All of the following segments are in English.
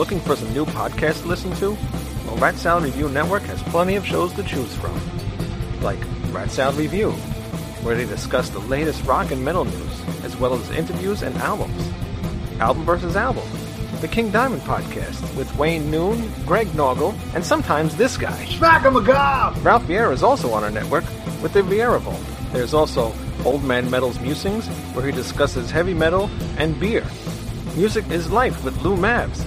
Looking for some new podcasts to listen to? Well, Rat Salad Review Network has plenty of shows to choose from. Like Rat Salad Review, where they discuss the latest rock and metal news, as well as interviews and albums. Album versus Album, the King Diamond podcast with Wayne Noon, Greg Noggle, and sometimes this guy. Smack him a gob! Ralph Vieira is also on our network with the Vieira Vault. There's also Old Man Metal's Musings, where he discusses heavy metal and beer. Music is Life with Lou Mavs.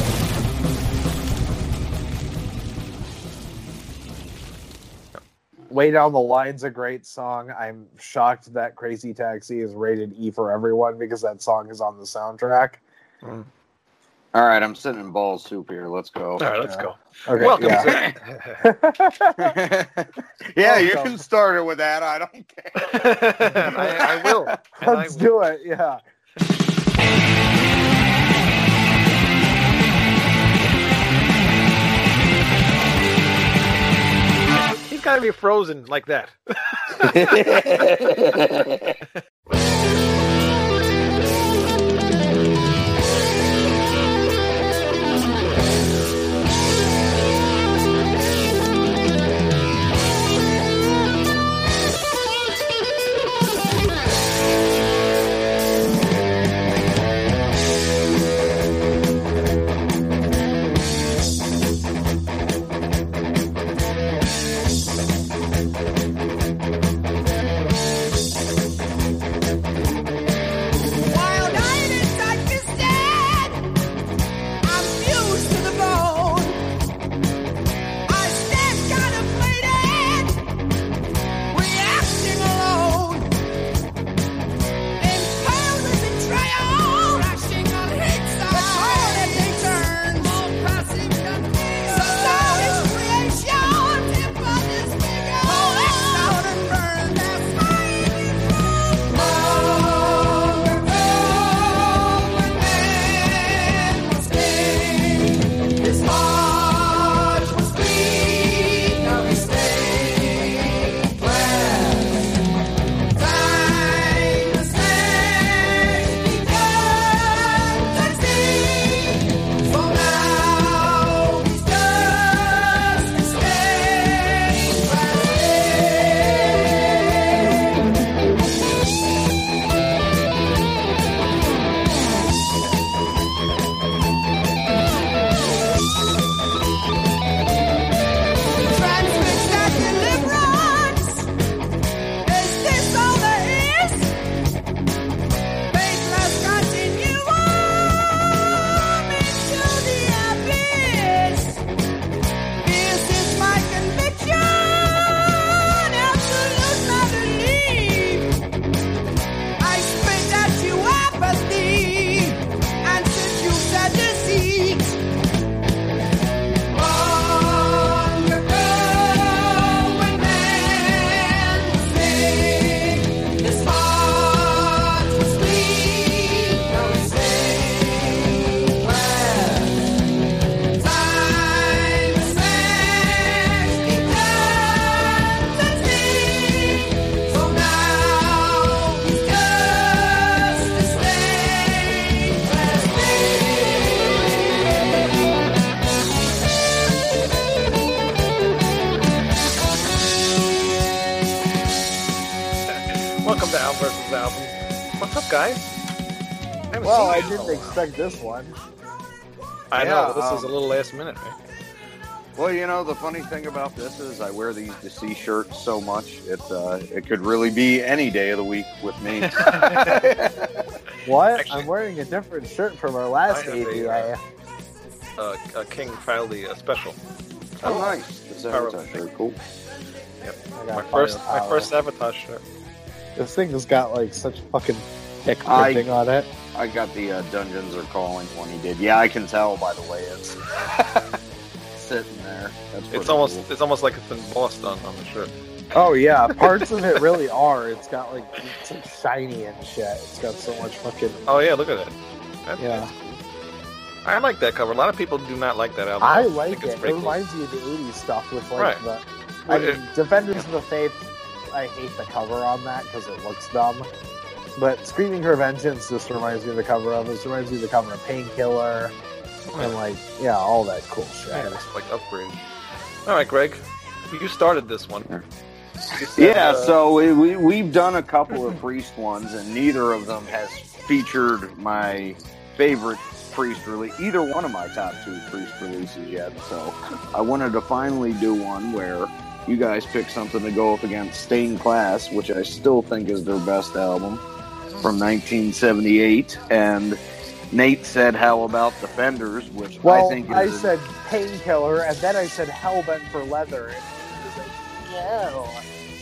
Way Down the Line's a great song. I'm shocked that Crazy Taxi is rated E for everyone because that song is on the soundtrack. Mm. All right, I'm sitting in ball soup here. Let's go. All right, let's go. Okay, Welcome yeah. to yeah, you can start it with that. I don't care. I, I will. Let's will. do it. Yeah. He's got to be frozen like that. What's up, guys? I Well, I seen you in a didn't expect this one. I know, Yeah, but this is a um, little last minute. Right? Well, you know, the funny thing about this is I wear these DC shirts so much it uh, it could really be any day of the week with me. What? Actually- I'm wearing a different shirt from our last I have a, Uh, uh, King the uh, special. oh, nice. This very cool. I My first, my first sabotage shirt. This thing has got like such fucking thick I- printing on it. I got the uh, Dungeons Are Calling one he did. Yeah, I can tell by the way it's. sitting there. That's It's almost cool. it's almost like it's embossed on, on the shirt. Oh yeah, parts of it really are. It's got like it's like shiny and shit. It's got so much fucking Oh yeah, look at that. That- yeah. that's cool. I like that cover. A lot of people do not like that album. I like it's it. It pretty cool. reminds me of the '80s stuff with like Right. the. I mean, it- Defenders of the Faith. I hate the cover on that because it looks dumb. But Screaming for Vengeance just reminds me of the cover of. This reminds me of the cover of Painkiller and like yeah, all that cool shit. Yeah, it's like upgrade. All right, Greg, you started this one. You said, Yeah, uh, so we, we we've done a couple of priest ones, and neither of them has featured my favorite priest release, either one of my top two priest releases yet. So I wanted to finally do one where you guys pick something to go up against Stained Class, which I still think is their best album from 1978, and Nate said, "How about Defenders?" Which Well, I think is I a- said Painkiller, and then I said Hellbent for Leather, and he was like, "No."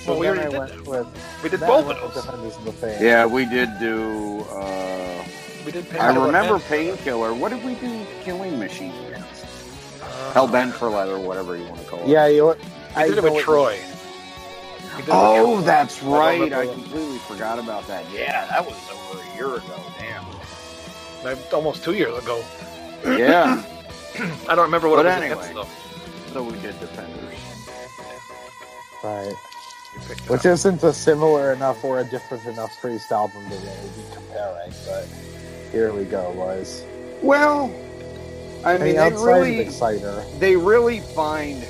So Well, we then I already did went that. with we did both of those. Defenders of the Faith. yeah, we did do. Uh, We did. I Painkiller remember Painkiller. What did we do? Killing Machine against? uh, Hellbent for leather, whatever you want to call it. Yeah, you. We did it with Troy. It Oh, Troy. that's I right. remember I that. completely forgot about that. Yeah, that was over a year ago. Like, almost two years ago. Yeah. I don't remember what But it was anyway. against though. so we did Defenders. Right. You picked it Which up. isn't a similar enough or a different enough priest album to really be comparing, but here we go, boys. Well, I I mean, mean, they really, of Exciter. they really find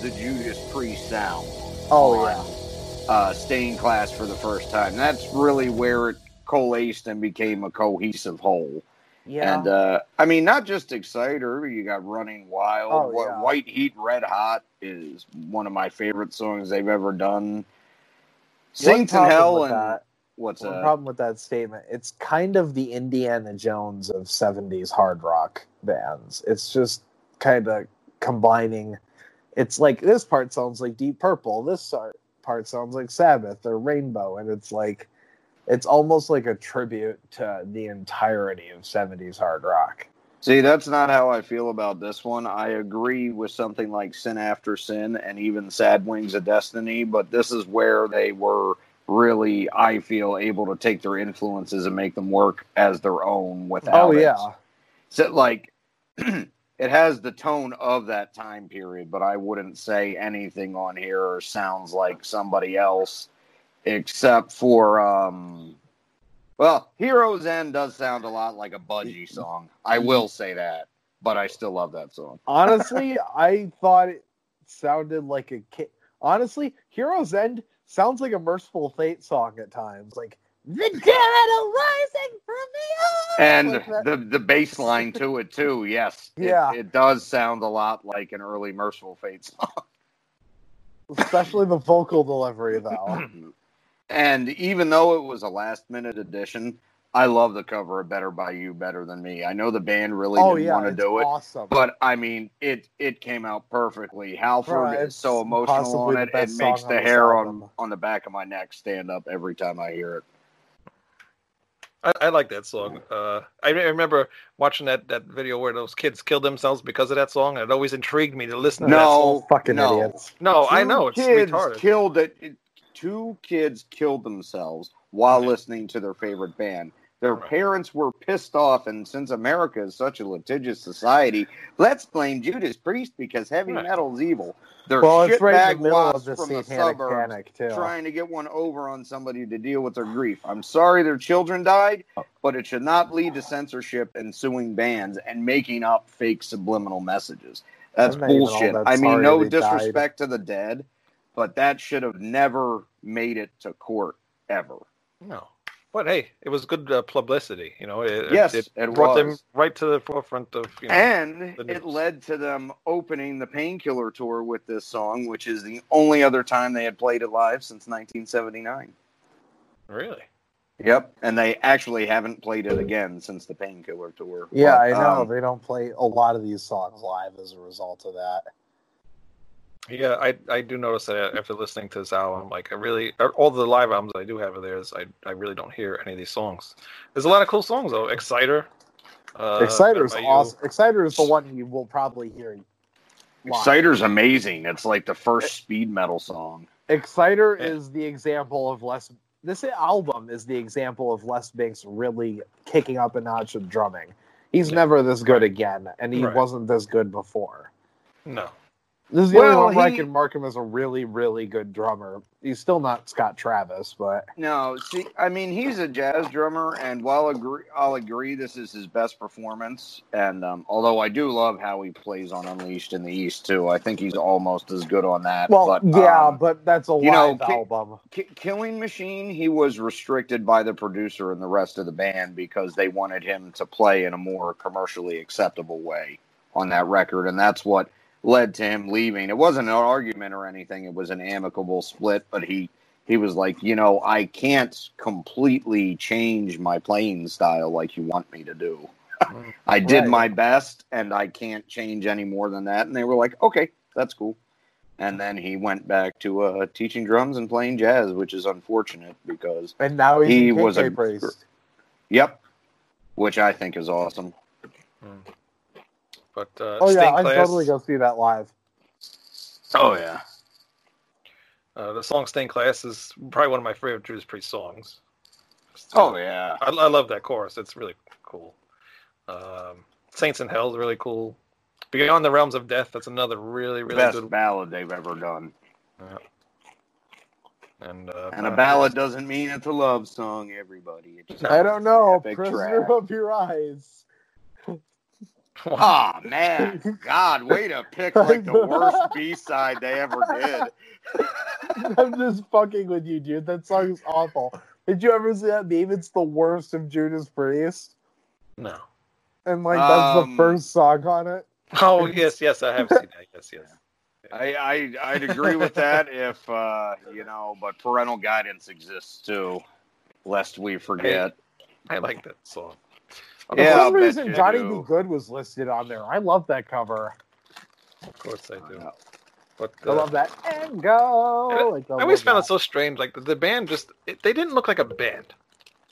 the Judas Priest sound. Oh yeah. uh, Stained Class for the first time. That's really where it coalesced and became a cohesive whole. Yeah. And uh, I mean, not just Exciter. You got Running Wild. Oh, Wh- yeah. White Heat, Red Hot is one of my favorite songs they've ever done. One Saints in Hell and that- what's uh, problem with that statement. It's kind of the Indiana Jones of '70s hard rock bands. It's just kind of combining. It's like this part sounds like Deep Purple. This part sounds like Sabbath or Rainbow, and it's like it's almost like a tribute to the entirety of '70s hard rock. See, that's not how I feel about this one. I agree with something like Sin After Sin and even Sad Wings of Destiny, but this is where they were really, I feel, able to take their influences and make them work as their own without Oh it. yeah, So, like, it has the tone of that time period, but I wouldn't say anything on here sounds like somebody else, except for, um, well, Heroes End does sound a lot like a Budgie song. I will say that, but I still love that song. honestly, I thought it sounded like a kid. Honestly, Heroes End sounds like a Mercyful Fate song at times. Like the dead are rising from the And the the bass line to it too, yes. Yeah. It, does sound a lot like an early Mercyful Fate song. especially the vocal delivery though. And even though it was a last minute addition, I love the cover of Better by You better than me. I know the band really oh didn't yeah, want to do it, awesome. but I mean it it came out perfectly. Halford Right, is so emotional on it, it makes song the hair album. on on the back of my neck stand up every time I hear it. I, I like that song. Uh, I re- remember watching that, that video where those kids killed themselves because of that song. It always intrigued me to listen to that song. No, fucking idiots. No, I know it's kids retarded. killed it. it- Two kids killed themselves while Right. listening to their favorite band. Their Right. parents were pissed off, and since America is such a litigious society, let's blame Judas Priest because heavy Right. metal's evil. They're Well, it's right shitbag the wasps the from the suburbs panic too. trying to get one over on somebody to deal with their grief. I'm sorry their children died, Oh. but it should not lead to censorship and suing bands and making up fake subliminal messages. That's I'm not even all bullshit. that I mean, no they died. disrespect to the dead, but that should have never made it to court ever. No, but hey, it was good uh, publicity. You know, it, Yes, it, it brought them right to the forefront of you know. And it led to them opening the Painkiller tour with this song, which is the only other time they had played it live since 1979. really, Yep, and they actually haven't played it again since the Painkiller tour. yeah, But, I know um, they don't play a lot of these songs live as a result of that. Yeah, I I do notice that after listening to this album, like I really all the live albums I do have of theirs, I I really don't hear any of these songs. There's a lot of cool songs though. Exciter. Uh, Exciter is Better by You. awesome. Exciter is the one you will probably hear live. Exciter's amazing. It's like the first speed metal song. Exciter Yeah. is the example of less. This album is the example of Les Binks really kicking up a notch of drumming. He's Yeah. never this good again, and he Right. wasn't this good before. No. This is the Well, only one where I he- can mark him as a really, really good drummer. He's still not Scott Travis, but No, see, I mean, he's a jazz drummer, and while agree, I'll agree this is his best performance. And um, although I do love how he plays on Unleashed in the East too, I think he's almost as good on that. well, but, yeah, um, but that's a you know, Ki- album. Ki- Killing Machine, he was restricted by the producer and the rest of the band because they wanted him to play in a more commercially acceptable way on that record, and that's what led to him leaving. It wasn't an argument or anything; it was an amicable split. But he he was like, you know, I can't completely change my playing style like you want me to do. I did my best, and I can't change any more than that. And they were like, okay, that's cool. And then he went back to uh, teaching drums and playing jazz, which is unfortunate because, And now he's He was a- Priest. yep, which I think is awesome. But uh, Oh yeah, Stained I'd Class, totally go see that live. Oh yeah, Uh, the song "Stained Class" is probably one of my favorite Judas Priest songs. oh yeah. I, I love that chorus. It's really cool. Um, Saints in Hell is really cool. Beyond the Realms of Death, that's another really, really Best good. ballad they've ever done. And, uh, And a uh, ballad doesn't mean it's a love song, everybody. It just I don't know. Epic Prisoner track. of Your Eyes. Oh man, God, way to pick like the worst B side they ever did. I'm just fucking with you, dude. That song is awful. Did you ever see that meme? It's the worst of Judas Priest, no. and like that's Um, the first song on it. Oh yes, yes, I have seen that. Yes, yes. I, I I'd agree with that if uh, you know, but parental guidance exists too, lest we forget. I like that song. For Yeah, some reason, Johnny do. Be Good was listed on there. I love that cover. Of course I do. But I uh, love that and go. And Like, I always found it so strange. Like the, the band just it, they didn't look like a band.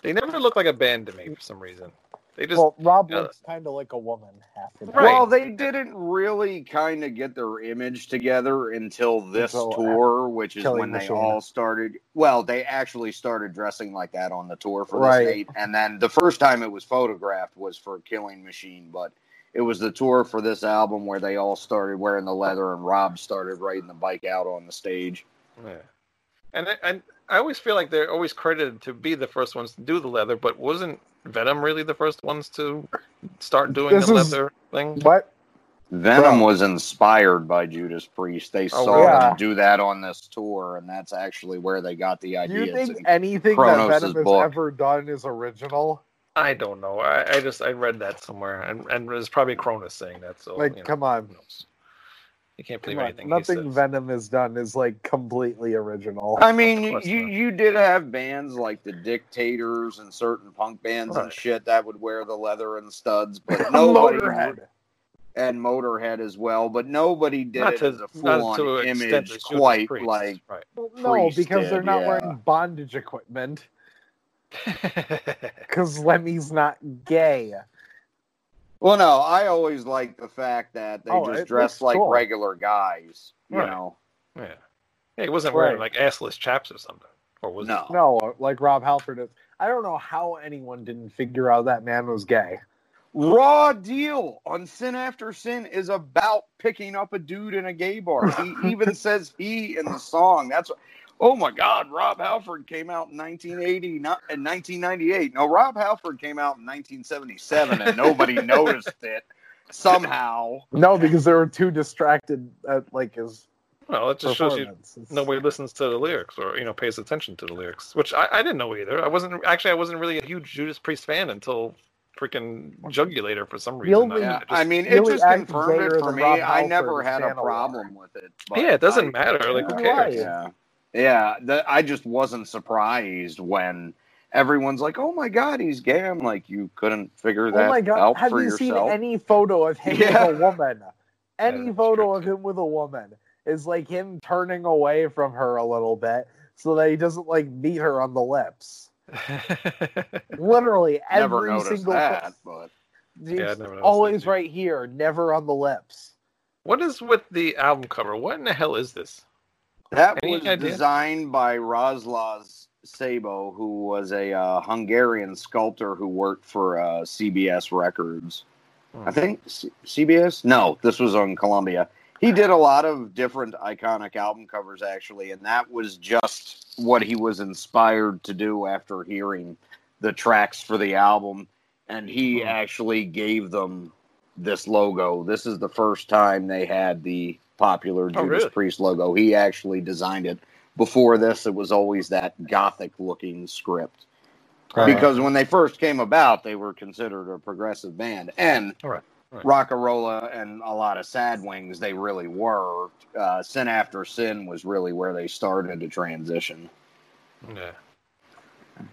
They never looked like a band to me for some reason. They just Well, Rob yeah. looks kind of like a woman half the time. Right. Well, they didn't really kind of get their image together until this Until, uh, tour, which is when they Machine. all started. Well, they actually started dressing like that on the tour for this Right. date, and then the first time it was photographed was for Killing Machine, but it was the tour for this album where they all started wearing the leather, and Rob started riding the bike out on the stage. yeah. And I, and I always feel like they're always credited to be the first ones to do the leather, but wasn't Venom really the first ones to start doing This the is- leather thing? What? Venom Bro. was inspired by Judas Priest. They Oh, saw yeah. them do that on this tour, and that's actually where they got the Do idea. you think anything Cronos' that Venom has book. ever done is original? I don't know. I, I just I read that somewhere, and and it was probably Cronos saying that. So Like, you know, come on. Who knows? You can't believe Come on. anything. he Nothing says. Venom has done is like completely original. I mean, you not. you did have bands like the Dictators and certain punk bands and shit that would wear the leather and studs, but nobody Motorhead. and Motorhead as well. But nobody did not it to as a full-on an extent image, quite Priest. like. right. No, Priest because they're not yeah. wearing bondage equipment. Because Lemmy's not gay. Well, no, I always like the fact that they Oh, just dress like cool. regular guys. You Right. know, yeah. yeah, he wasn't wearing Right. like assless chaps or something, or was he? no, No, like Rob Halford is. I don't know how anyone didn't figure out that man was gay. Raw Deal on Sin After Sin is about picking up a dude in a gay bar. He even says he in the song. That's oh my God. Rob Halford came out in 1980, not in 1998. No, Rob Halford came out in 1977, and nobody noticed it somehow. No, because they were too distracted at like his Well, it just shows you nobody listens to the lyrics or you know pays attention to the lyrics, which I, I didn't know either. I wasn't actually I wasn't really a huge Judas Priest fan until freaking Jugulator for some reason. only- I- just- I mean, it just confirmed it for me. I never had a problem with it. yeah, it doesn't I- matter. Like who cares? Yeah, yeah. The, I just wasn't surprised when everyone's like, "Oh my god, he's gay." I'm like, you couldn't figure that out. Oh my god! out Have for you yourself. seen any photo of him Yeah. with a woman? Any that's photo true. of him with a woman is like him turning away from her a little bit so that he doesn't like meet her on the lips. Literally every noticed single that, but It's Yeah, I never noticed always that, right here, never on the lips. What is with the album cover? What in the hell is this? That Any was idea? designed by Rosław Szaybo, who was a uh, Hungarian sculptor who worked for uh, CBS Records. I think C- CBS. No, this was on Columbia. He did a lot of different iconic album covers, actually, and that was just what he was inspired to do after hearing the tracks for the album. And he Hmm. actually gave them this logo. This is the first time they had the popular Judas Oh, really? Priest logo. He actually designed it. Before this, it was always that gothic looking script. Right. Because when they first came about, they were considered a progressive band. And Right, right. Rocka Rolla and a lot of Sad Wings, they really were. Uh, Sin After Sin was really where they started to transition. Yeah.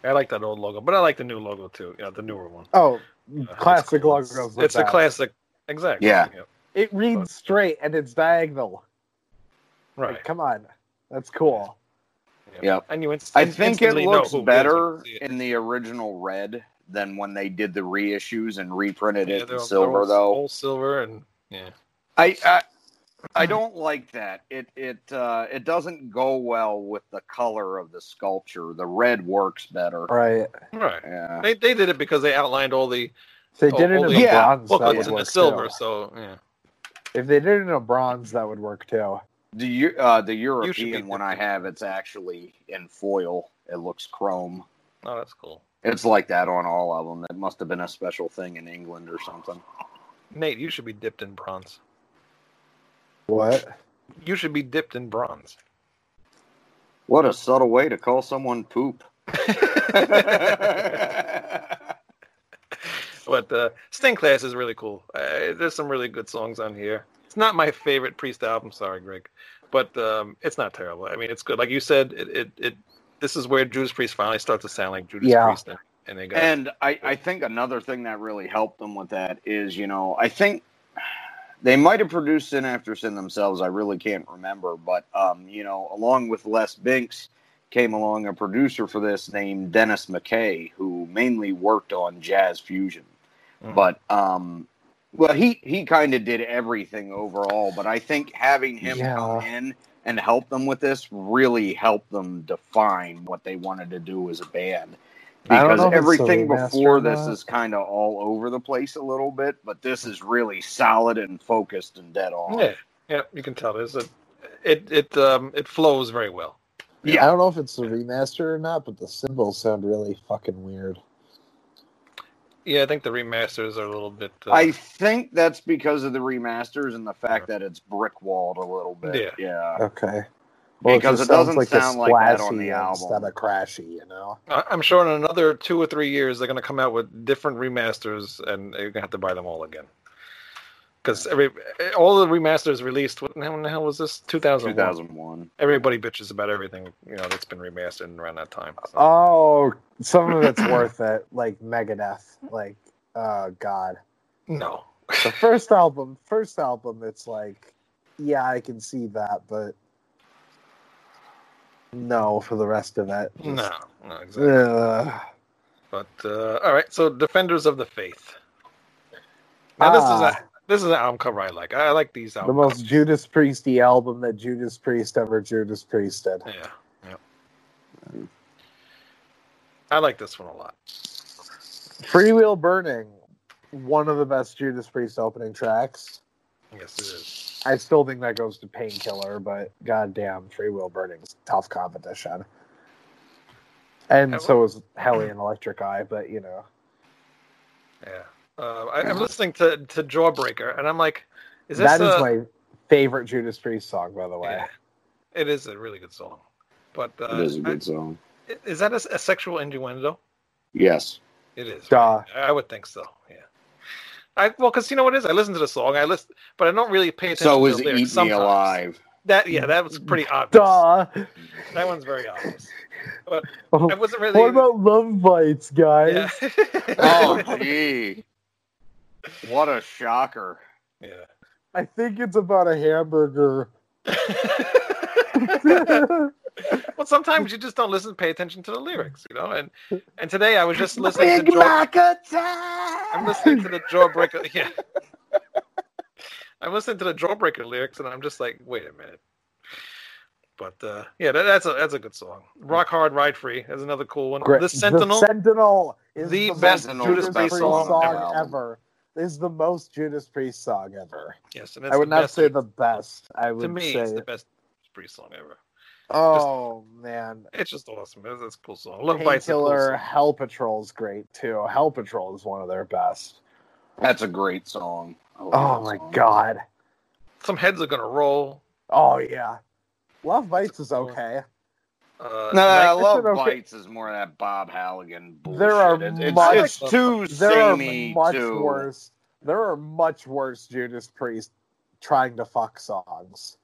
I like that old logo, but I like the new logo too. Yeah, the newer one. Oh, Uh, classic it's cool. logos. It's, it's a classic. Exactly. Yeah. Yep. It reads straight and it's diagonal. Right. Like, come on, that's cool. Yep. And you inst- I think it looks who it is better when you see it. in the original red than when they did the reissues and reprinted Yeah, it in silver, all- though. all silver and yeah. I, I I don't like that. It it uh, it doesn't go well with the color of the sculpture. The red works better. Right. Right. Yeah. They, they did it because they outlined all the If they did all, it in the a Yeah, bronze, that booklets in the silver. too. So yeah. If they did it in a bronze, that would work too. The uh, the European one I have, it's actually in foil. It looks chrome. Oh, that's cool. It's like that on all of them. It must have been a special thing in England or something. Nate, you should be dipped in bronze. What? You should be dipped in bronze. What a subtle way to call someone poop. But uh, Stained Class is really cool. Uh, there's some really good songs on here. It's not my favorite Priest album, sorry, Greg, but um, it's not terrible. I mean, it's good. Like you said, it, it, it this is where Judas Priest finally starts to sound like Judas Yeah. Priest, and, and they got And I, I think another thing that really helped them with that is, you know, I think they might have produced Sin After Sin themselves. I really can't remember. But, um, you know, along with Les Binks came along a producer for this named Dennis MacKay, who mainly worked on jazz fusion. Mhm. But, um, well, he, he kind of did everything overall. But I think having him Yeah. come in and help them with this really helped them define what they wanted to do as a band because know if it's a everything before this is kind of all over the place a little bit, but this is really solid and focused and dead on. yeah, yeah, you can tell. There's a it it um it flows very well. Yeah, I Yeah, don't know if it's a remaster or not, but the cymbals sound really fucking weird. Yeah, I think the remasters are a little bit. Uh, I think that's because of the remasters and the fact that it's brick walled a little bit. Yeah, Okay. Because just it doesn't sounds sound like that on the album. instead of crashy, you know. I'm sure in another two or three years they're going to come out with different remasters, and you're going to have to buy them all again. Because every all the remasters released. What when the hell was this? 2001. 2001. Everybody bitches about everything you know that's been remastered around that time. so. Oh, some of it's worth it, like Megadeth. Like, oh god, no. the first album, first album, it's like, yeah, I can see that, but no, for the rest of it, just- No, no, exactly. Ugh. But uh, all right, so Defenders of the Faith. Now this is Ah. a this is an album cover I like. I like these albums. the most covers. Judas Priesty album that Judas Priest ever Judas Priested. Yeah, yeah. Mm. I like this one a lot. Freewheel Burning, one of the best Judas Priest opening tracks. Yes, it is. I still think that goes to Painkiller, but goddamn, Freewheel Burning's tough competition. And so is Hellion Electric Eye, but you know. Yeah. Uh, I, I'm listening to, to Jawbreaker, and I'm like, is this That is a- my favorite Judas Priest song, by the way. Yeah. It is a really good song. But uh, it is a good song. Is that a, a sexual innuendo? Yes. It is. Duh. right? I would think so. Yeah. I well, because you know what it is. I listen to the song. I listen, but I don't really pay attention. So to is the Eat lyrics Me sometimes. Alive. That yeah, that was pretty obvious. Duh. That one's very obvious. I what wasn't really. What about Love Bites, guys? Yeah. Oh, gee. What a shocker. yeah. I think it's about a hamburger. well, sometimes you just don't listen, pay attention to the lyrics, you know. And and today I was just listening Big to Jaw. Mac attack. I'm listening to the Jawbreaker. Yeah. I'm listening to the Jawbreaker lyrics, and I'm just like, wait a minute. But uh, yeah, that, that's a that's a good song. Rock Hard, Ride Free is another cool one. Great. The Sentinel. Sentinel is The the, best Sentinel Judas is Priest song, song ever. ever. This is the most Judas Priest song ever. yes, and it's I would not best- say the best. I would To me, say. it's the best Priest song ever. oh man, It's just awesome. It's, it's a cool song. Love Bites. is a cool Painkiller, song. Hell Patrol's great too. Hell Patrol is one of their best. That's a great song. Oh my song. god. Some heads are gonna roll. Oh yeah. Love Bites is okay. Uh, No, I Night- love an okay- Bites is more of that Bob Halligan bullshit. There are it's, it's, much- it's too There are much too. worse. There are much worse Judas Priest trying to fuck songs.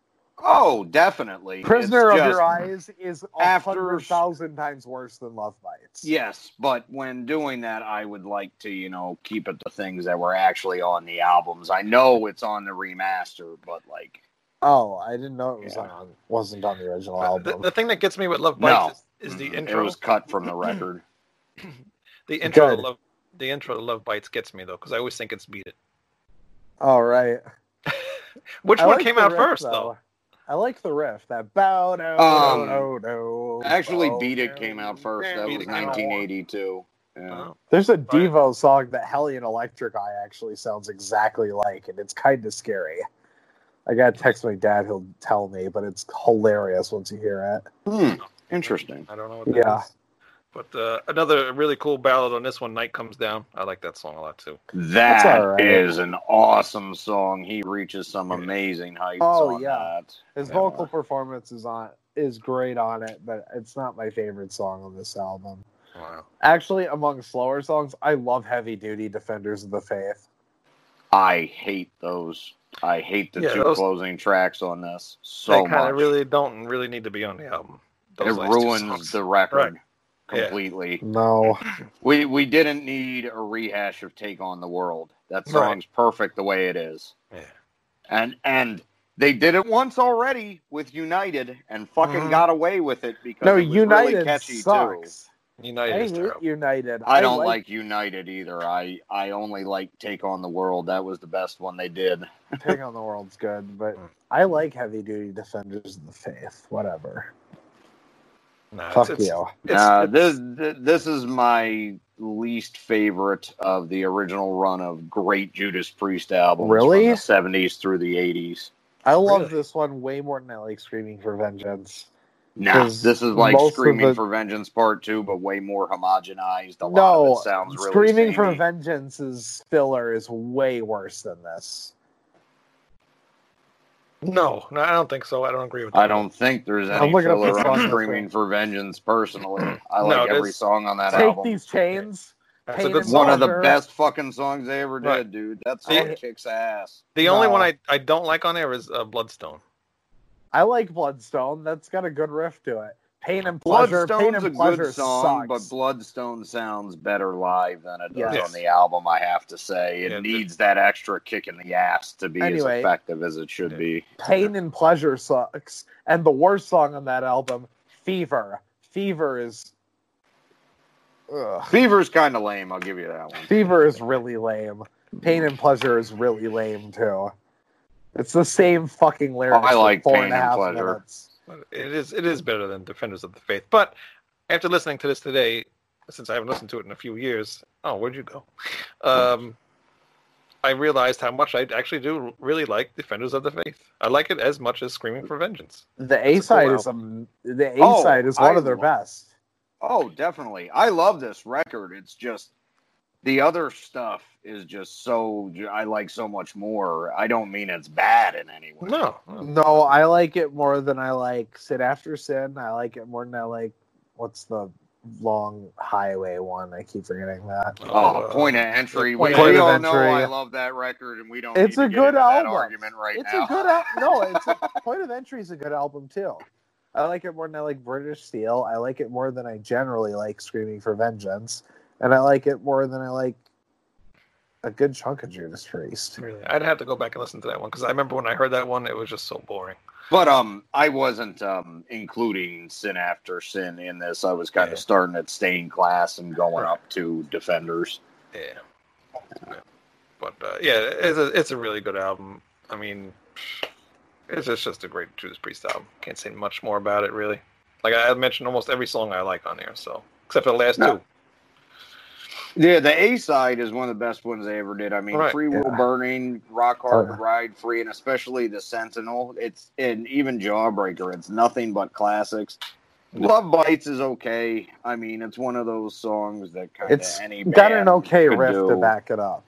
Oh, definitely. Prisoner It's of Your Eyes is a after- hundred thousand times worse than Love Bites. Yes, but when doing that, I would like to, you know, keep it to things that were actually on the albums. I know it's on the remaster, but like, Oh, I didn't know it was Yeah. on. Wasn't on the original uh, the, album. the thing that gets me with Love No. Bites is, is the intro. It was cut from the record. the intro to Love. The intro to Love Bites gets me though, because I always think it's Beat It. All right. Which I one like came out riff, first though? I like the riff. That bow no Um, no no. Actually, bow, Beat It came out first. That was It came out. 1982. Yeah. Oh. There's a Devo song that Hellion Electric Eye actually sounds exactly like, and it's kind of scary. I gotta text my dad; he'll tell me, but it's hilarious once you hear it. Hmm. Interesting. I don't know what that is. Yeah. But uh, another really cool ballad on this one, Night Comes Down. I like that song a lot too. That all is an awesome song. He reaches some amazing heights Oh, on yeah. that. His Yeah. vocal performance is on is great on it, but it's not my favorite song on this album. Wow. Actually, among slower songs, I love Heavy Duty Defenders of the Faith. I hate those. I hate the Yeah, two those- closing tracks on this so they kind much. of really don't really need to be on the album. it Those last two ruins the record Right. Yeah. completely. No, We we didn't need a rehash of Take on the World. That Right. song's perfect the way it is. Yeah. And and they did it once already with United and fucking Mhm. got away with it because no, it was United really catchy too. Sucks. United I is hate terrible. United. I don't like, United either. I I only like Take on the World. That was the best one they did. Take on the World's good, but Mm. I like Heavy Duty Defenders of the Faith. Whatever. Nah, Fuck it's- you. it's- uh, it's- this this is my least favorite of the original run of great Judas Priest albums Really? from the seventies through the eighties. I love Really? this one way more than I like Screaming for Vengeance. Nah, 'Cause this is like Screaming the- for Vengeance Part Two, but way more homogenized. A lot no, of it sounds really Screaming for samey. Vengeance's filler is way worse than this. no, no, I don't think so. I don't agree with that. I don't think there's I'm any looking up filler the on. Screaming for Vengeance. Personally, I No, like every there's- song on that Take album. Take these chains. That's a good One of the best fucking songs they ever did, Right. dude. That See- song kicks ass. The only one I, I don't like on there is uh, Bloodstone. I like Bloodstone. That's got a good riff to it. Pain and pleasure. Pain Bloodstone's and a pleasure good song, sucks. but Bloodstone sounds better live than it does Yes. on the album. I have to say, it Yeah, needs that extra kick in the ass to be Anyway. as effective as it should Yeah. be. Pain and pleasure sucks. And the worst song on that album, Fever. Fever is. Ugh. Fever's kind of lame. I'll give you that one. Fever is really lame. Pain and pleasure is really lame too. It's the same fucking lyrics. I like four Pain and a and Pleasure. minutes. It is it is better than Defenders of the Faith. But after listening to this today, since I haven't listened to it in a few years, oh, where'd you go? Um, I realized how much I actually do really like Defenders of the Faith. I like it as much as Screaming for Vengeance. The A cool side is um, the A Oh, side is one I of their lo- best. Oh, definitely. I love this record. It's just the other stuff is just so I like so much more. I don't mean it's bad in any way. No, no. No, I like it more than I like Sin After Sin. I like it more than I like what's the long highway one? I keep forgetting that. Oh, uh, point of entry. Point we of we all Entry. know I love that record, and we don't. It's need a to get good into that album. argument right it's now. a good al- no. It's a, Point of Entry is a good album too. I like it more than I like British Steel. I like it more than I generally like Screaming for Vengeance, and I like it more than I like a good chunk of Judas Priest. Really, I'd have to go back and listen to that one because I remember when I heard that one, it was just so boring. But um, I wasn't um including Sin After Sin in this. I was kind Yeah. of starting at Stained Class and going up to Defenders. Yeah. Yeah. But uh, yeah, it's a it's a really good album. I mean, it's just, just a great Judas Priest album. Can't say much more about it, really. Like I mentioned, almost every song I like on there, so except for the last No. two. Yeah, the A side is one of the best ones they ever did. I mean, Right. Free Will Yeah. Burning, Rock Hard to Uh. Ride Free, and especially the Sentinel. It's and even Jawbreaker. It's nothing but classics. Yeah. Love Bites is okay. I mean, it's one of those songs that kind of It's any got an okay could riff to back it up.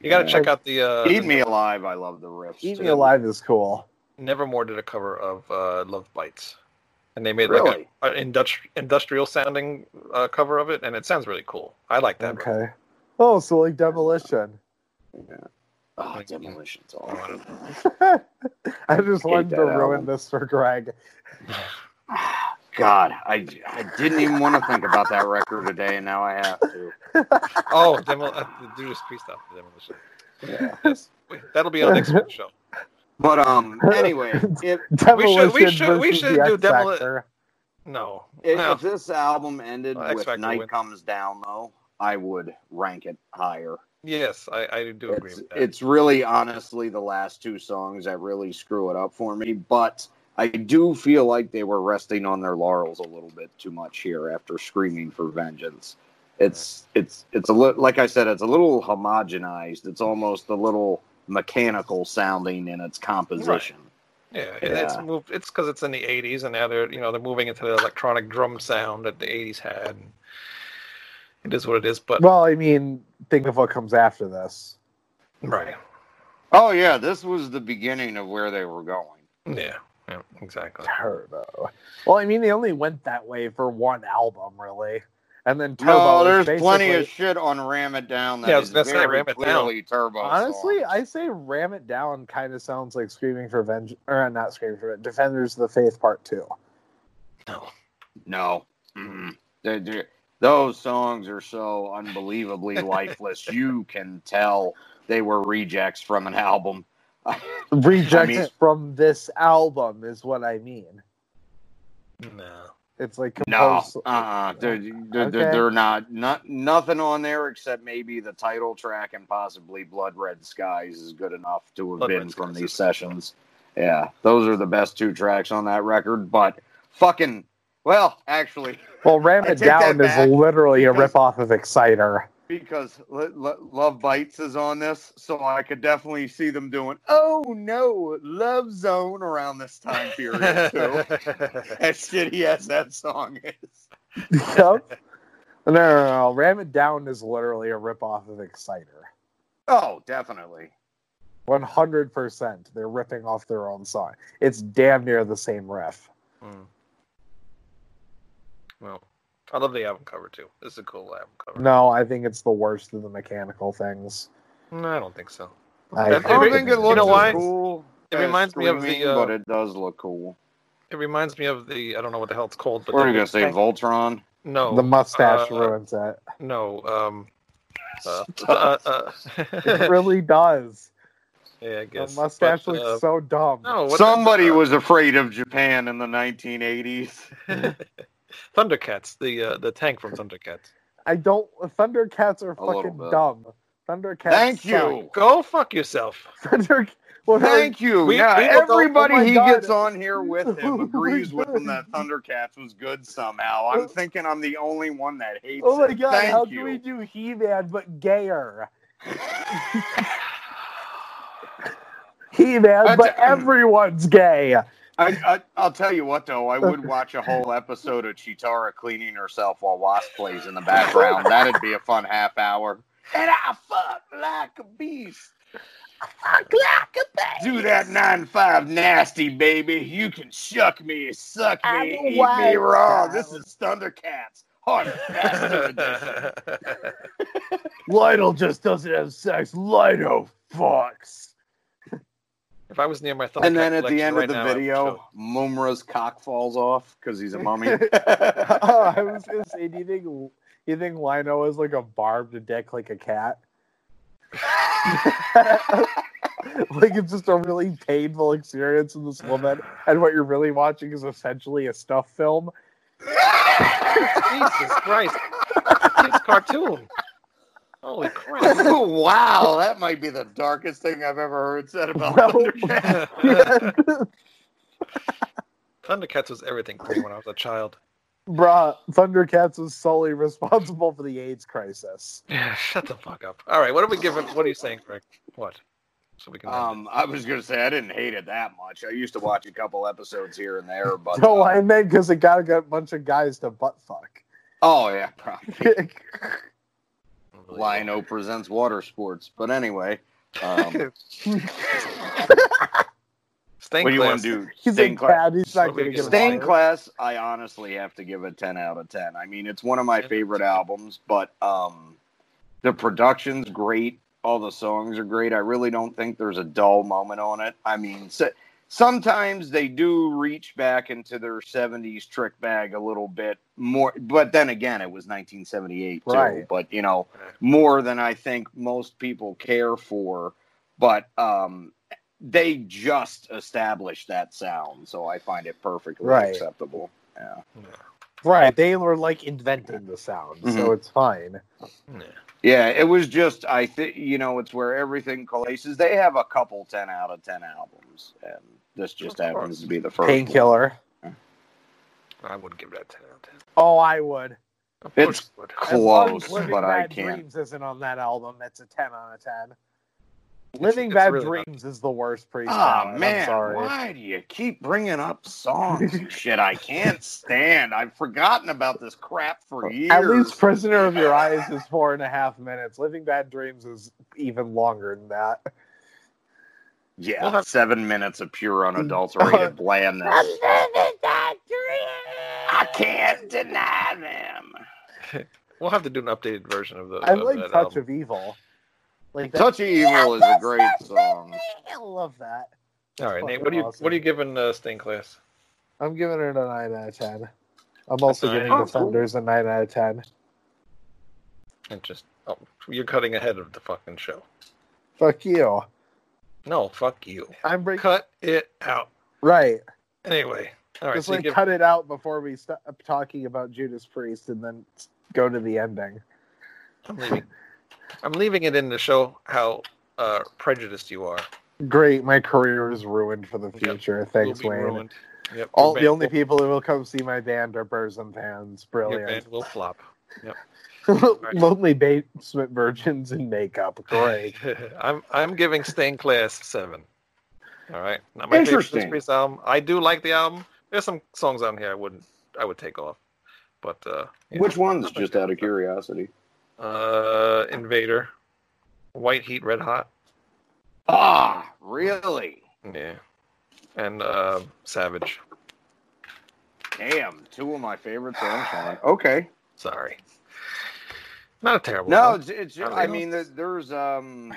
You got to Yeah. check out the uh, Eat Me Alive. I love the riff. Eat too. Me Alive is cool. Nevermore did a cover of uh, Love Bites, and they made Really? like an industri- industrial sounding uh, cover of it, and it sounds really cool. I like that. Okay. Oh, so like Demolition. Yeah. Oh, Demolition's all. I just wanted that to ruin album. this for Greg. God, I, I didn't even want to think about that record today, and now I have to. Oh, Demol- uh, the Judas Priest stuff, Demolition. Yeah. Yes. Wait, that'll be on next week's show. But um, anyway, if Demolition we should- we should do X No, if, No. if this album ended Well, with Night wins. Comes Down, though, I would rank it higher. yes, I, I do agree It's, with that. it's really honestly the last two songs that really screw it up for me, but I do feel like they were resting on their laurels a little bit too much here after screaming for vengeance. It's it's it's a little like I said, it's a little homogenized. It's almost a little mechanical sounding in its composition. yeah, it- it's moved. It's because it's in the '80s, and now they're you know they're moving into the electronic drum sound that the '80s had. And it is what it is, but Well, I mean, think of what comes after this. right, Oh yeah, this was the beginning of where they were going. yeah, yeah, exactly. Turbo. Well, I mean, they only went that way for one album, really. And then Turbo. No, there's plenty of shit on Ram It Down that Yeah, I was is gonna say, very Ram It Down. Turbo. Honestly, songs. I say Ram It Down kind of sounds like Screaming for Vengeance, or not Screaming for Vengeance, Defenders of the Faith Part 2. No, No. Mm-mm. They're- they're- those songs are so unbelievably lifeless. You can tell they were rejects from an album. Rejects I mean- from this album is what I mean. no. It's like No, composed. uh-uh. They're, they're, Okay. they're not, not nothing on there except maybe the title track and possibly Blood Red Skies is good enough to have Blood been Red from Skies these is- sessions. Yeah, those are the best two tracks on that record. But fucking, well, actually, Well, Ram It Down is literally a because- ripoff of Exciter. Because L- L- Love Bites is on this, so I could definitely see them doing, oh no, Love Zone around this time period too. as shitty as that song is. yep. No, no, no, no. Ram It Down is literally a ripoff of Exciter. Oh, definitely. 100%. They're ripping off their own song. It's damn near the same riff. Mm. Well, I love the album cover too. This is a cool album cover. No, I think it's the worst of the mechanical things. No, I don't think so. I, I I don't think it you looks know cool. It reminds me of the, uh, but it does look cool. It reminds me of the I don't know what the hell it's called, but What are you gonna say, Voltron? No, the mustache uh, ruins it. No, um, uh, uh, uh, It really does. yeah, I The guess. mustache But, looks uh, so dumb. No, what Somebody uh, was afraid of Japan in the 1980s. Thundercats, the uh, the tank from Thundercats. I don't. Thundercats are A fucking dumb. Thundercats. Thank suck. you. Go fuck yourself. Thunder. Well, Thank you. We- yeah, we everybody oh he God. gets on here with him Oh agrees with him that Thundercats was good somehow. I'm thinking I'm the only one that hates Oh my it. god! Thank how you. can we do He-Man but gayer? He-Man, but everyone's gay. I, I, I'll tell you what, though, I would watch a whole episode of Cheetara cleaning herself while Wasp plays in the background. That'd be a fun half hour. And I fuck like a beast. Fuck like a beast. Do that nine five nasty, baby. You can shuck me, suck I'm me, a eat me raw. child. This is Thundercats. Hard and faster edition. Lionel just doesn't have sex. Lytle fucks. If I was near my Thundercat And then at the end right of the now, video, show- Mumm-Ra's cock falls off because he's a mummy. oh, I was gonna say, do you think you think Lino is like a barbed dick like a cat? like it's just a really painful experience in this woman, and what you're really watching is essentially a stuff film. Jesus Christ, it's cartoon. Holy crap! wow, that might be the darkest thing I've ever heard said about Well, Thundercats. Thundercats was everything to me when I was a child. Bruh, Thundercats was solely responsible for the AIDS crisis. Yeah, shut the fuck up. All right, what are we giving? What are you saying, Greg? What? So we can. Um, I was gonna say I didn't hate it that much. I used to watch a couple episodes here and there, but No, uh, I meant because it got a bunch of guys to butt fuck. oh yeah, probably. It. Lino presents water sports. But anyway, um, Stained what do you want to do? He's a Stained glass. cat. He's not going to we get can- Stained fired. Class, I honestly have to give a 10 out of 10. I mean, it's one of my Yeah. favorite albums, but um, the production's great. All the songs are great. I really don't think there's a dull moment on it. I mean, so, sometimes they do reach back into their 70s trick bag a little bit more, but then again, it was 1978 too. But, you know, more than I think most people care for. But um, they just established that sound, so I find it perfectly Right. acceptable. Yeah. Right, they were like inventing the sound, so Mhm. it's fine. Yeah. Yeah, it was just I think you know it's where everything collaces. They have a couple ten out of ten albums, and this just Of happens course. to be the first. Painkiller. I would give that 10 out of 10. Oh, I would. Of It's- would. Close, as Living but I can't. Dreams isn't on that album. It's a ten out of ten. Living it's Bad really not. Dreams is the worst priest. Ah, oh ballad, I'm man, sorry. why do you keep bringing up songs and shit I can't stand? I've forgotten about this crap for years. At least Prisoner of Your Eyes is four and a half minutes. Living Bad Dreams is even longer than that. Yeah, We'll seven minutes of pure unadulterated blandness. I can't deny them. We'll have to do an updated version of the. I of like that Touch album. of Evil. Like Touch of Evil is a great song. I love that. All right, Nate. What are you awesome. what are you giving uh, Stained Class? I'm giving it a nine out of ten. I'm also Nine. giving Oh, cool. Defenders a nine out of ten. And just oh, you're cutting ahead of the fucking show. Fuck you. No, fuck you. I'm breaking. Cut it out. Right. Anyway, all right. Just so like give, cut it out before we stop talking about Judas Priest and then go to the ending. I'm leaving. I'm leaving it in to show how uh, prejudiced you are. Great, my career is ruined for the Yep. future. Thanks, You'll Wayne. ruined. Yep. All the only will- people who will come see my band are Burzum fans. Brilliant. Your band will flop. Lonely basement virgins in makeup. Great. I'm I'm giving Stained Class seven. All right. Not my favorite Interesting. Judas Priest album. I do like the album. There's some songs on here I wouldn't I would take off. But uh yeah. Which ones, just out of curiosity? uh Invader, White Heat Red Hot. Ah, really? Yeah. And uh Savage. Damn, two of my favorites. songs. Sean. Okay. Sorry. Not a terrible No, it's, it's I I mean, there's um,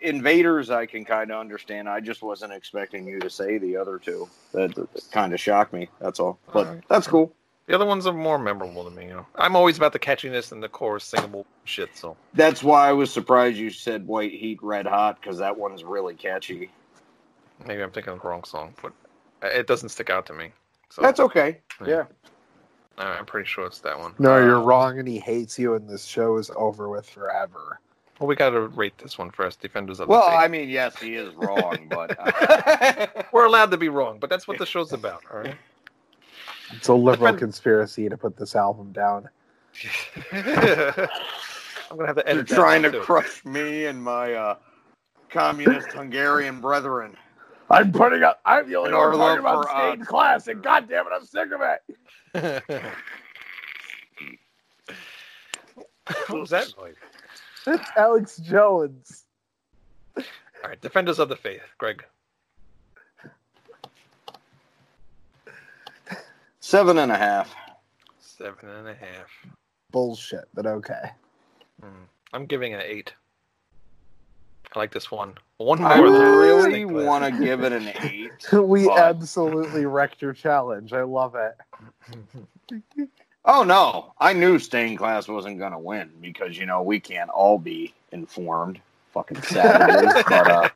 Invaders. I can kind of understand. I just wasn't expecting you to say the other two. That, kind of shocked me. That's all. But Alright. that's cool. The other ones are more memorable to me, you know. I'm always about the catchiness and the chorus singable shit, so That's why I was surprised you said White Heat Red Hot because that one's really catchy. maybe I'm thinking of the wrong song, but it doesn't stick out to me. So That's okay. Yeah. All right, I'm pretty sure it's that one. No, Uh, you're wrong, and he hates you, and this show is over with forever. Well, we got to rate this one first. Defenders of the Well, Faith. I mean, yes, he is wrong, but uh, We're allowed to be wrong, but that's what the show's about. All right. It's a liberal Defend- conspiracy to put this album down. I'm gonna have to you're trying to out, too. crush me and my uh, communist Hungarian brethren. I'm putting up. I'm the only one our talking love about for, uh, stained class, and goddamn it, I'm sick of it. what was that noise? It's Alex Jones. All right, Defenders of the Faith, Greg. Seven and a half. Seven and a half. Bullshit, but okay. Hmm. I'm giving it an eight. I like this one. One more than really want to give it an eight. we But- absolutely wrecked your challenge. I love it. Oh no, I knew Stained Glass wasn't gonna win because you know we can't all be informed. Fucking savages. but uh,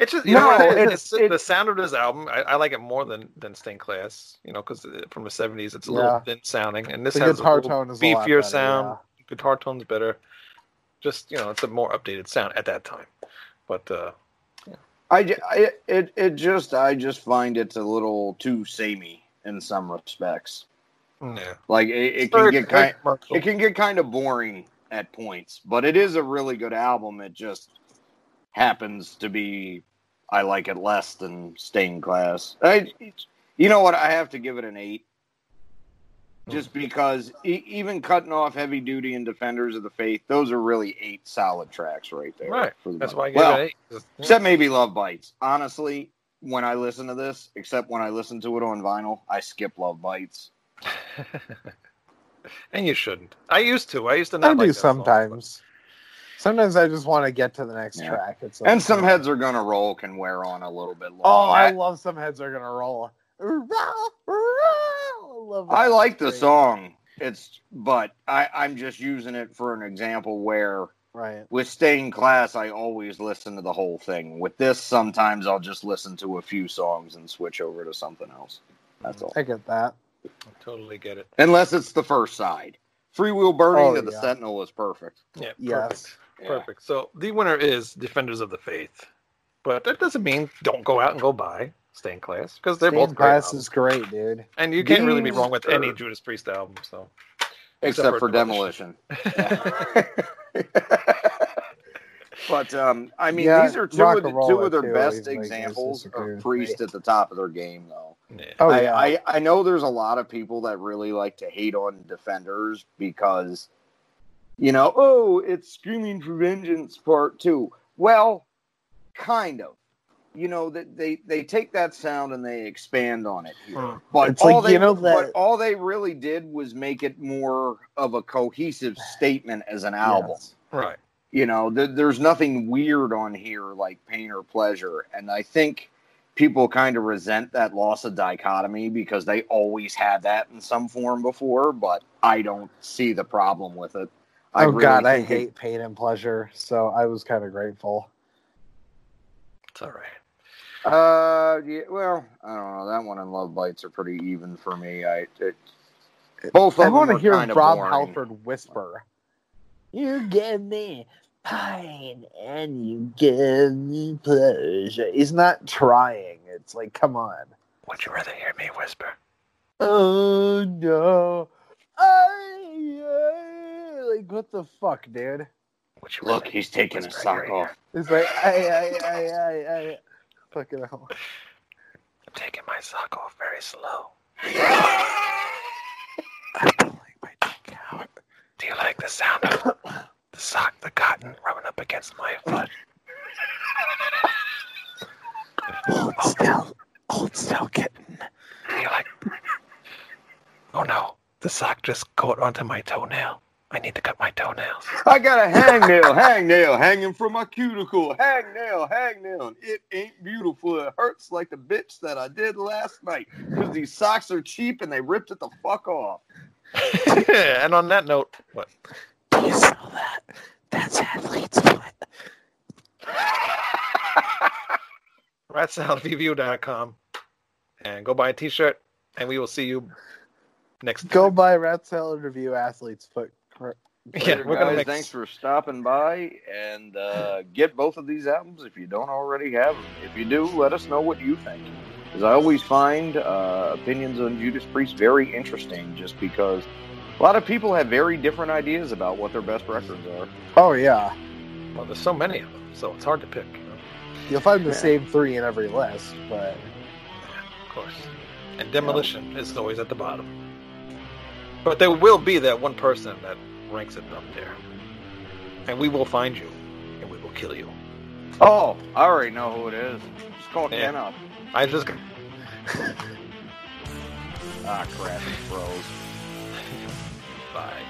It's just you know No, what it is? it's- It's, the sound of this album. I, I like it more than than Stained Class. You know, because from the '70s, it's a little Yeah. thin sounding, and this The has guitar a little tone is a beefier better, sound. Guitar tone's better. Just you know, it's a more updated sound at that time. But uh, I, I it it just I just find it's a little too samey in some respects. yeah, Like it, it can get kind commercial. it can get kind of boring at points, but it is a really good album. It just happens to be I like it less than Stained Glass. I, you know what? I have to give it an eight, Hmm. just because e- even cutting off Heavy Duty and Defenders of the Faith, those are really eight solid tracks right there. right. for the That's month. why I gave well, it eight. 'cause- yeah. Except maybe Love Bites. Honestly, when I listen to this, except when I listen to it on vinyl, I skip Love Bites. and you shouldn't. I used to. I used to not I like do that song, but- sometimes. Sometimes I just want to get to the next Yeah. track. It's like, And some heads are gonna roll can wear on a little bit long. Oh, I I, love some heads are gonna roll. Roll, roll. I love that. I like the song. It's but I, I'm just using it for an example where Right. with Stained Class I always listen to the whole thing. With this sometimes I'll just listen to a few songs and switch over to something else. That's mm. all. I get that. I totally get it. Unless it's the first side. Freewheel Burning Oh, to the yeah. Sentinel is perfect. Yeah. Yes. Perfect. Yeah. Perfect. So the winner is Defenders of the Faith, but that doesn't mean don't go out and go buy Stained Class because they're both great. Glass albums. is great, dude. And you can't really be wrong with any Judas Priest album. So Except, for for Demolition. but um, I mean, Yeah, these are two of the, two of their too, best even though you guys examples of Priest me. at the top of their game, though. yeah. Oh I, yeah. I, I know there's a lot of people that really like to hate on Defenders because, you know, oh, it's Screaming for Vengeance Part Two. Well, kind of. You know that they they take that sound and they expand on it here. Hmm. But It's all like, they you know but that- all they really did was make it more of a cohesive statement as an album. Yes. Right. You know, th- there's nothing weird on here like pain or pleasure, and I think people kind of resent that loss of dichotomy because they always had that in some form before. But I don't see the problem with it. I oh really god, I think it- hate pain and pleasure. So I was kind of grateful. It's all right. Uh, yeah, well, I don't know. That one and Love Bites are pretty even for me. I it, both I want to hear kind of Rob boring. Halford whisper. You give me pain and you give me pleasure. He's not trying. It's like, come on. Would you rather hear me whisper? Oh no. I, I, like what the fuck, dude? Would you Look, he's taking his sock in off. ear? It's like I I I I I fucking hell. I'm taking my sock off very slow. I don't like my dick out. Do you like the sound of the sock, the cotton rubbing up against my foot? Hold still. Hold still, kitten. Do you like? Oh no, the sock just caught onto my toenail. I need to cut my toenails. I got a hangnail, hangnail hanging from my cuticle. Hangnail, hangnail. It ain't beautiful. It hurts like the bitch that I did last night. Because these socks are cheap and they ripped it the fuck off. and on that note, what? Do you smell that? That's athlete's foot. ratsaladreview.com and go buy a t-shirt and we will see you next Go time. buy Rat Salad Review Athlete's Foot. Cor- Yeah, we're guys. make Thanks for stopping by and uh, get both of these albums if you don't already have them. If you do, let us know what you think. Because I always find uh, opinions on Judas Priest very interesting just because a lot of people have very different ideas about what their best records are. Oh yeah. well there's so many of them so it's hard to pick you know? You'll find the Yeah. same three in every list, but of course and demolition is always at the bottom but there will be that one person that ranks it up there and we will find you and we will kill you Oh, I already know who it is. Just call Yeah. Ken up. i just Ah, crap, he froze. bye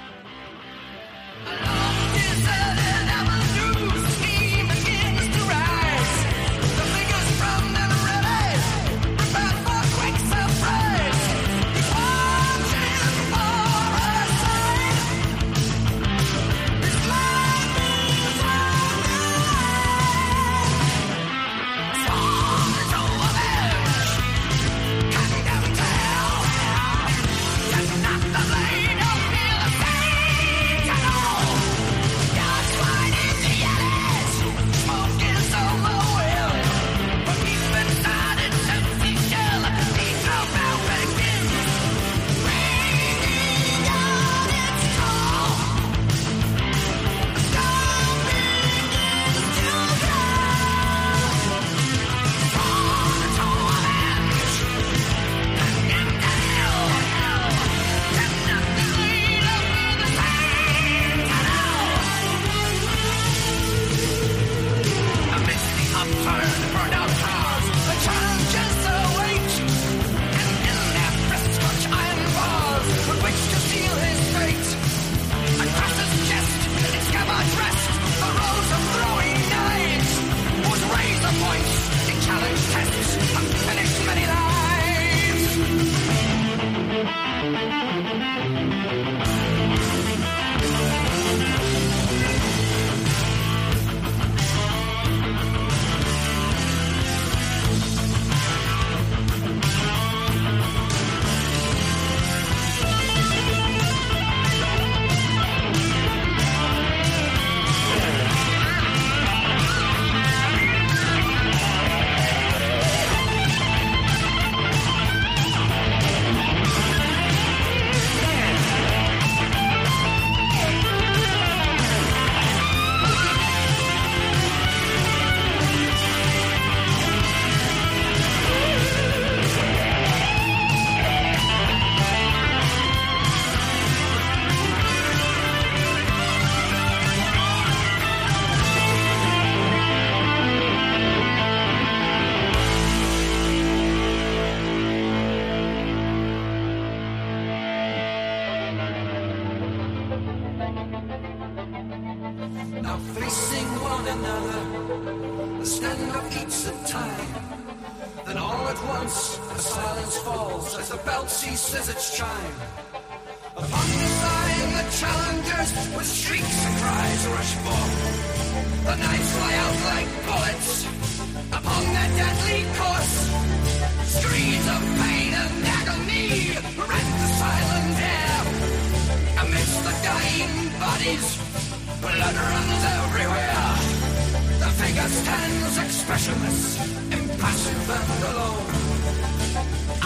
man expressionless, impassive and alone.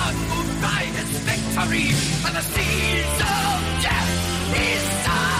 Unmoved by his victory and the seeds of death, his